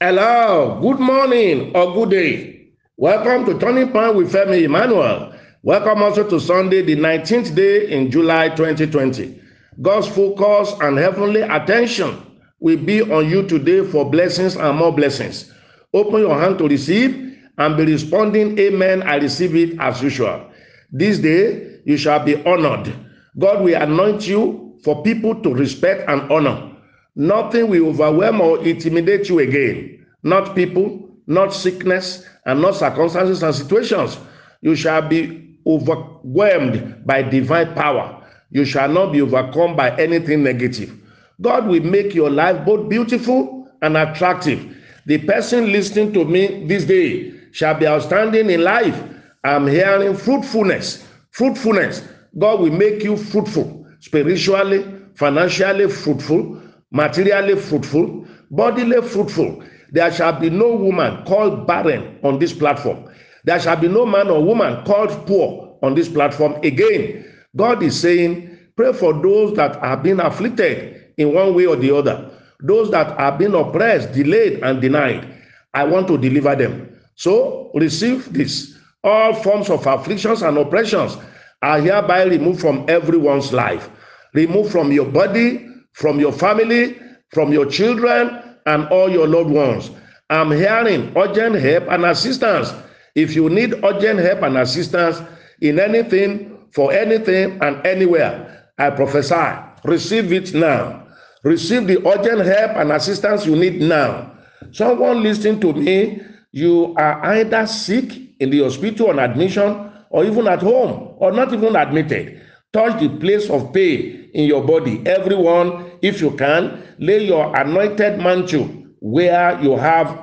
Hello, good morning or good day. Welcome to Turning Point with Femi Emmanuel. Welcome also to Sunday, the 19th day in July 2020. God's focus and heavenly attention will be on you today for blessings and more blessings. Open your hand to receive and be responding, Amen. I receive it as usual. This day you shall be honored. God will anoint you for people to respect and honor. Nothing will overwhelm or intimidate you again. Not people, not sickness, and not circumstances and situations. You shall be overwhelmed by divine power. You shall not be overcome by anything negative. God will make your life both beautiful and attractive. The person listening to me this day shall be outstanding in life. I'm hearing fruitfulness. Fruitfulness. God will make you fruitful, spiritually, financially fruitful, materially fruitful, bodily fruitful. There shall be no woman called barren on this platform. There shall be no man or woman called poor on this platform again. God is saying, pray for those that are being afflicted in one way or the other, those that are being oppressed, delayed, and denied. I want to deliver them. So receive this. All forms of afflictions and oppressions are hereby removed from everyone's life. Remove from your body, from your family, from your children, and all your loved ones. I'm hearing urgent help and assistance. If you need urgent help and assistance in anything, for anything, and anywhere, I prophesy, receive it now. Receive the urgent help and assistance you need now. Someone listening to me, you are either sick in the hospital on admission or even at home or not even admitted. Touch the place of pain in your body. Everyone if you can, lay your anointed mantle where you have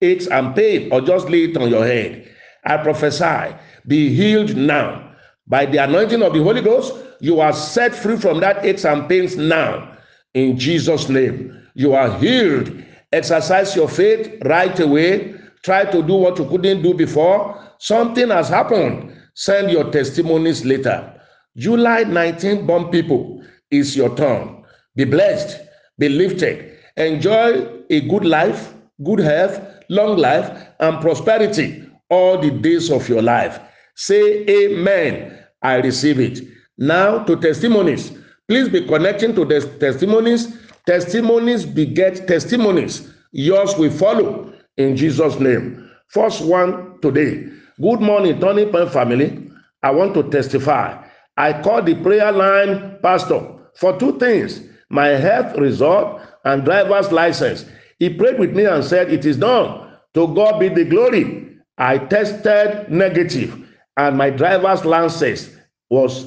aches and pain, or just lay it on your head. I prophesy, be healed now. By the anointing of the Holy Ghost, you are set free from that aches and pains now. In Jesus' name, you are healed. Exercise your faith right away. Try to do what you couldn't do before. Something has happened. Send your testimonies later. July 19 bomb people is your turn. Be blessed, be lifted, enjoy a good life, good health, long life, and prosperity all the days of your life. Say amen. I receive it. Now to testimonies. Please be connecting to the testimonies. Testimonies beget testimonies. Yours will follow in Jesus' name. First one today. Good morning, Turning Point family. I want to testify. I called the prayer line pastor for two things my health result, and driver's license. He prayed with me and said, It is done. To God be the glory. I tested negative, and my driver's license was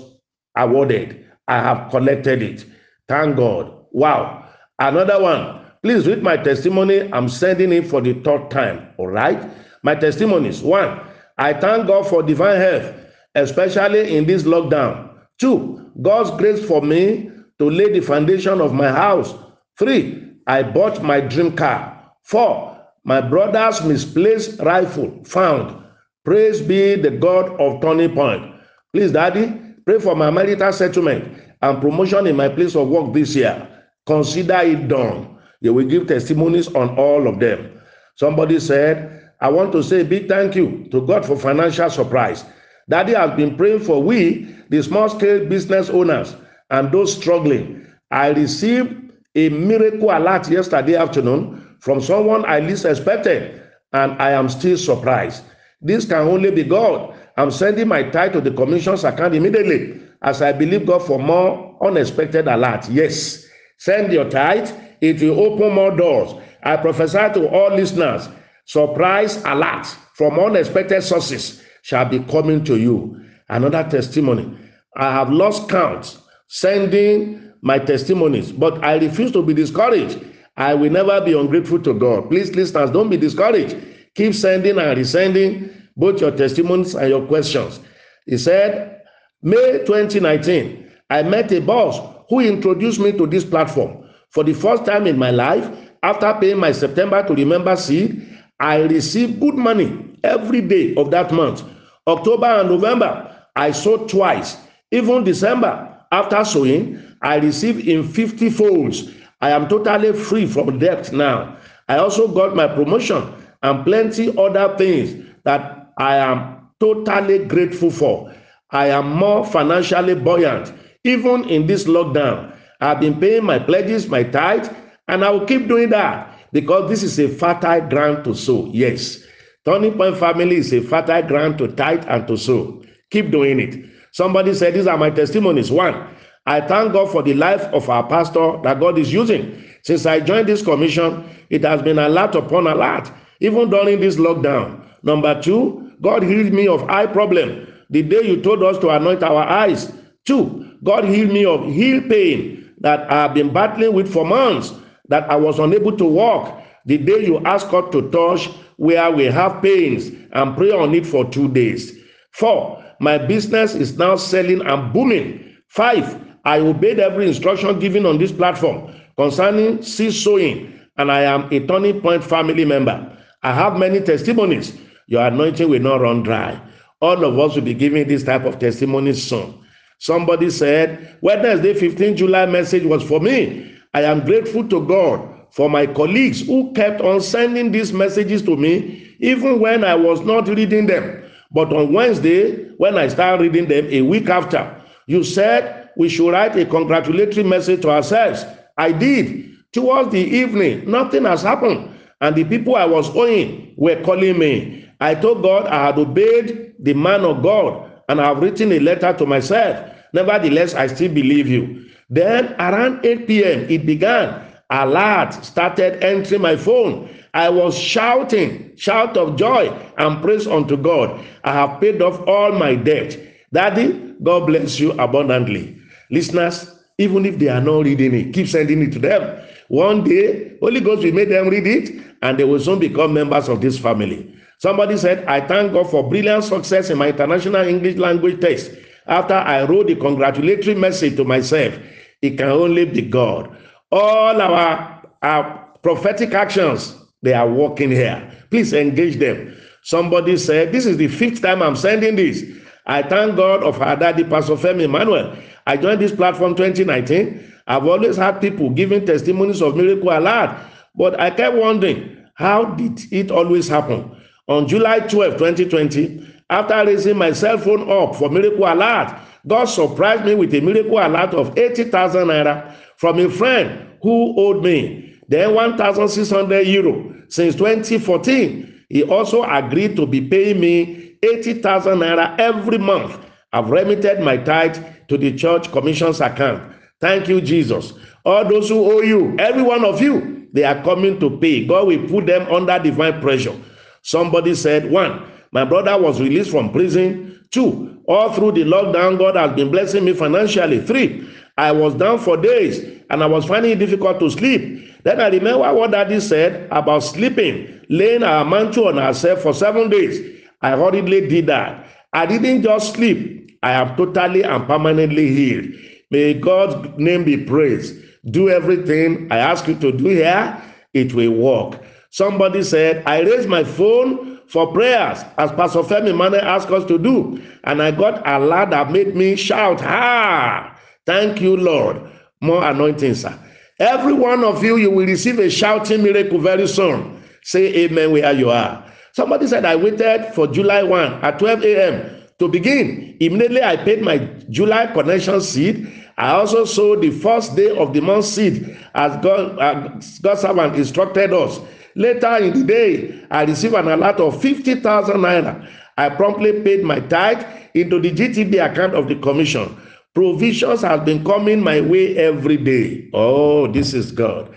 awarded. I have collected it. Thank God. Wow. Another one. Please read my testimony. I'm sending it for the third time. All right. My testimonies. One, I thank God for divine health, especially in this lockdown. Two, God's grace for me to lay the foundation of my house. Three, I bought my dream car. Four, my brother's misplaced rifle found. Praise be the God of Turning Point. Please, Daddy, pray for my marital settlement and promotion in my place of work this year. Consider it done. You will give testimonies on all of them. Somebody said, I want to say a big thank you to God for financial surprise. Daddy has been praying for we, the small scale business owners, and those struggling. I received a miracle alert yesterday afternoon from someone I least expected, and I am still surprised. This can only be God. I'm sending my tithe to the commission's account immediately as I believe God for more unexpected alert. Yes, send your tithe, it will open more doors. I prophesy to all listeners surprise alert from unexpected sources shall be coming to you. Another testimony. I have lost count sending my testimonies, but I refuse to be discouraged. I will never be ungrateful to God. Please, listeners, don't be discouraged. Keep sending and resending both your testimonies and your questions. He said, May 2019, I met a boss who introduced me to this platform. For the first time in my life, after paying my September to remember seed, I received good money every day of that month. October and November, I sowed twice. Even December, after sowing, I receive in 50 folds. I am totally free from debt now. I also got my promotion and plenty other things that I am totally grateful for. I am more financially buoyant. Even in this lockdown, I've been paying my pledges, my tithe, and I will keep doing that because this is a fertile ground to sow. Yes, Turning Point family is a fertile ground to tithe and to sow. Keep doing it. Somebody said, These are my testimonies. One, I thank God for the life of our pastor that God is using. Since I joined this commission, it has been a lot upon a lot, even during this lockdown. Number two, God healed me of eye problem the day you told us to anoint our eyes. Two, God healed me of heel pain that I have been battling with for months, that I was unable to walk. The day you asked God to touch where we have pains and pray on it for two days. Four, my business is now selling and booming. Five, I obeyed every instruction given on this platform concerning seed sowing, and I am a turning point family member. I have many testimonies. Your anointing will not run dry. All of us will be giving this type of testimonies soon. Somebody said, Wednesday, 15 July message was for me. I am grateful to God for my colleagues who kept on sending these messages to me, even when I was not reading them. But on Wednesday, when I started reading them a week after, you said we should write a congratulatory message to ourselves. I did. Towards the evening, nothing has happened. And the people I was owing were calling me. I told God I had obeyed the man of God and I have written a letter to myself. Nevertheless, I still believe you. Then around 8 p.m., it began. Alert started entering my phone. I was shouting, shout of joy and praise unto God. I have paid off all my debt. Daddy, God bless you abundantly. Listeners, even if they are not reading it, keep sending it to them. One day, Holy Ghost will make them read it and they will soon become members of this family. Somebody said, I thank God for brilliant success in my international English language test. After I wrote the congratulatory message to myself, it can only be God. All our, our prophetic actions, they are working here. Please engage them. Somebody said, This is the fifth time I'm sending this. I thank God of our daddy, Pastor Femi Emmanuel. I joined this platform 2019. I've always had people giving testimonies of miracle alert, but I kept wondering, how did it always happen? On July 12, 2020, after raising my cell phone up for miracle alert, God surprised me with a miracle alert of 80,000 naira from a friend who owed me then 1,600 euro since 2014. He also agreed to be paying me 80,000 naira every month. I've remitted my tithe to the church commission's account. Thank you, Jesus. All those who owe you, every one of you, they are coming to pay. God will put them under divine pressure. Somebody said, one, my brother was released from prison. Two, all through the lockdown, God has been blessing me financially. Three, I was down for days and I was finding it difficult to sleep. Then I remember what daddy said about sleeping, laying our mantle on ourselves for seven days. I hurriedly did that. I didn't just sleep, I am totally and permanently healed. May God's name be praised. Do everything I ask you to do here, it will work. Somebody said, I raised my phone for prayers, as Pastor Femi Emmanuel asked us to do. And I got a lot that made me shout, Ha! Thank you, Lord. More anointing, sir. Every one of you, you will receive a shouting miracle very soon. Say amen where you are. Somebody said, I waited for July 1 at 12 a.m. to begin. Immediately, I paid my July connection seed. I also sowed the first day of the month seed as God, uh, God's servant instructed us. Later in the day, I received an alert of 50,000 naira. I promptly paid my tithe into the GTB account of the commission. Provisions have been coming my way every day. Oh, this is God.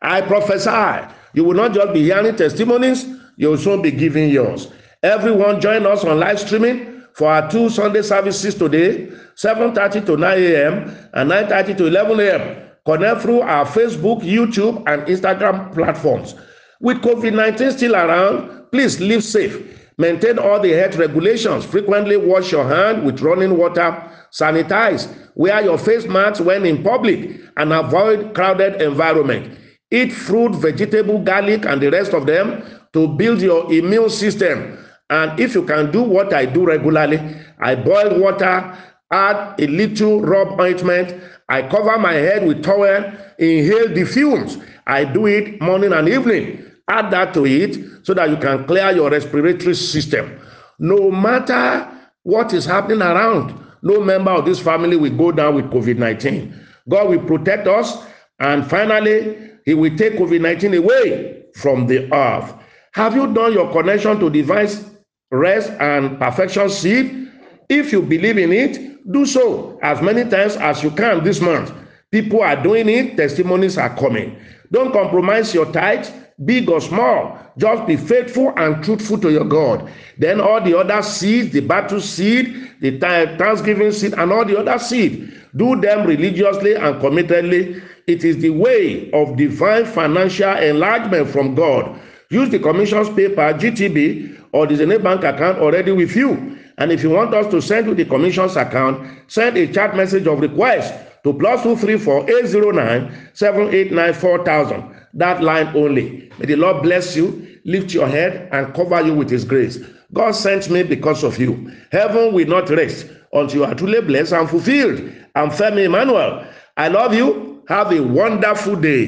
I prophesy. You will not just be hearing testimonies, you will soon be giving yours. Everyone join us on live streaming for our two Sunday services today, 7:30 to 9 a.m. and 9:30 to 11 a.m. Connect through our Facebook, YouTube, and Instagram platforms. With COVID 19 still around, please live safe. Maintain all the health regulations. Frequently wash your hand with running water. Sanitize. Wear your face masks when in public and avoid crowded environment. Eat fruit, vegetable, garlic, and the rest of them to build your immune system. And if you can do what I do regularly, I boil water, add a little rub ointment, I cover my head with towel, inhale the fumes. I do it morning and evening. Add that to it so that you can clear your respiratory system. No matter what is happening around, no member of this family will go down with COVID 19. God will protect us, and finally, He will take COVID 19 away from the earth. Have you done your connection to divine rest and perfection seed? If you believe in it, do so as many times as you can this month. People are doing it, testimonies are coming. Don't compromise your tithe, big or small. Just be faithful and truthful to your God. Then all the other seeds, the battle seed, the thanksgiving seed, and all the other seed, do them religiously and committedly. It is the way of divine financial enlargement from God. Use the commission's paper, GTB, or the Zenith Bank account already with you. And if you want us to send you the commission's account, send a chat message of request to plus two three four eight zero nine seven eight nine four thousand. That line only. May the Lord bless you, lift your head, and cover you with His grace. God sent me because of you. Heaven will not rest until you are truly blessed and fulfilled. I'm Femi Emmanuel. I love you. Have a wonderful day.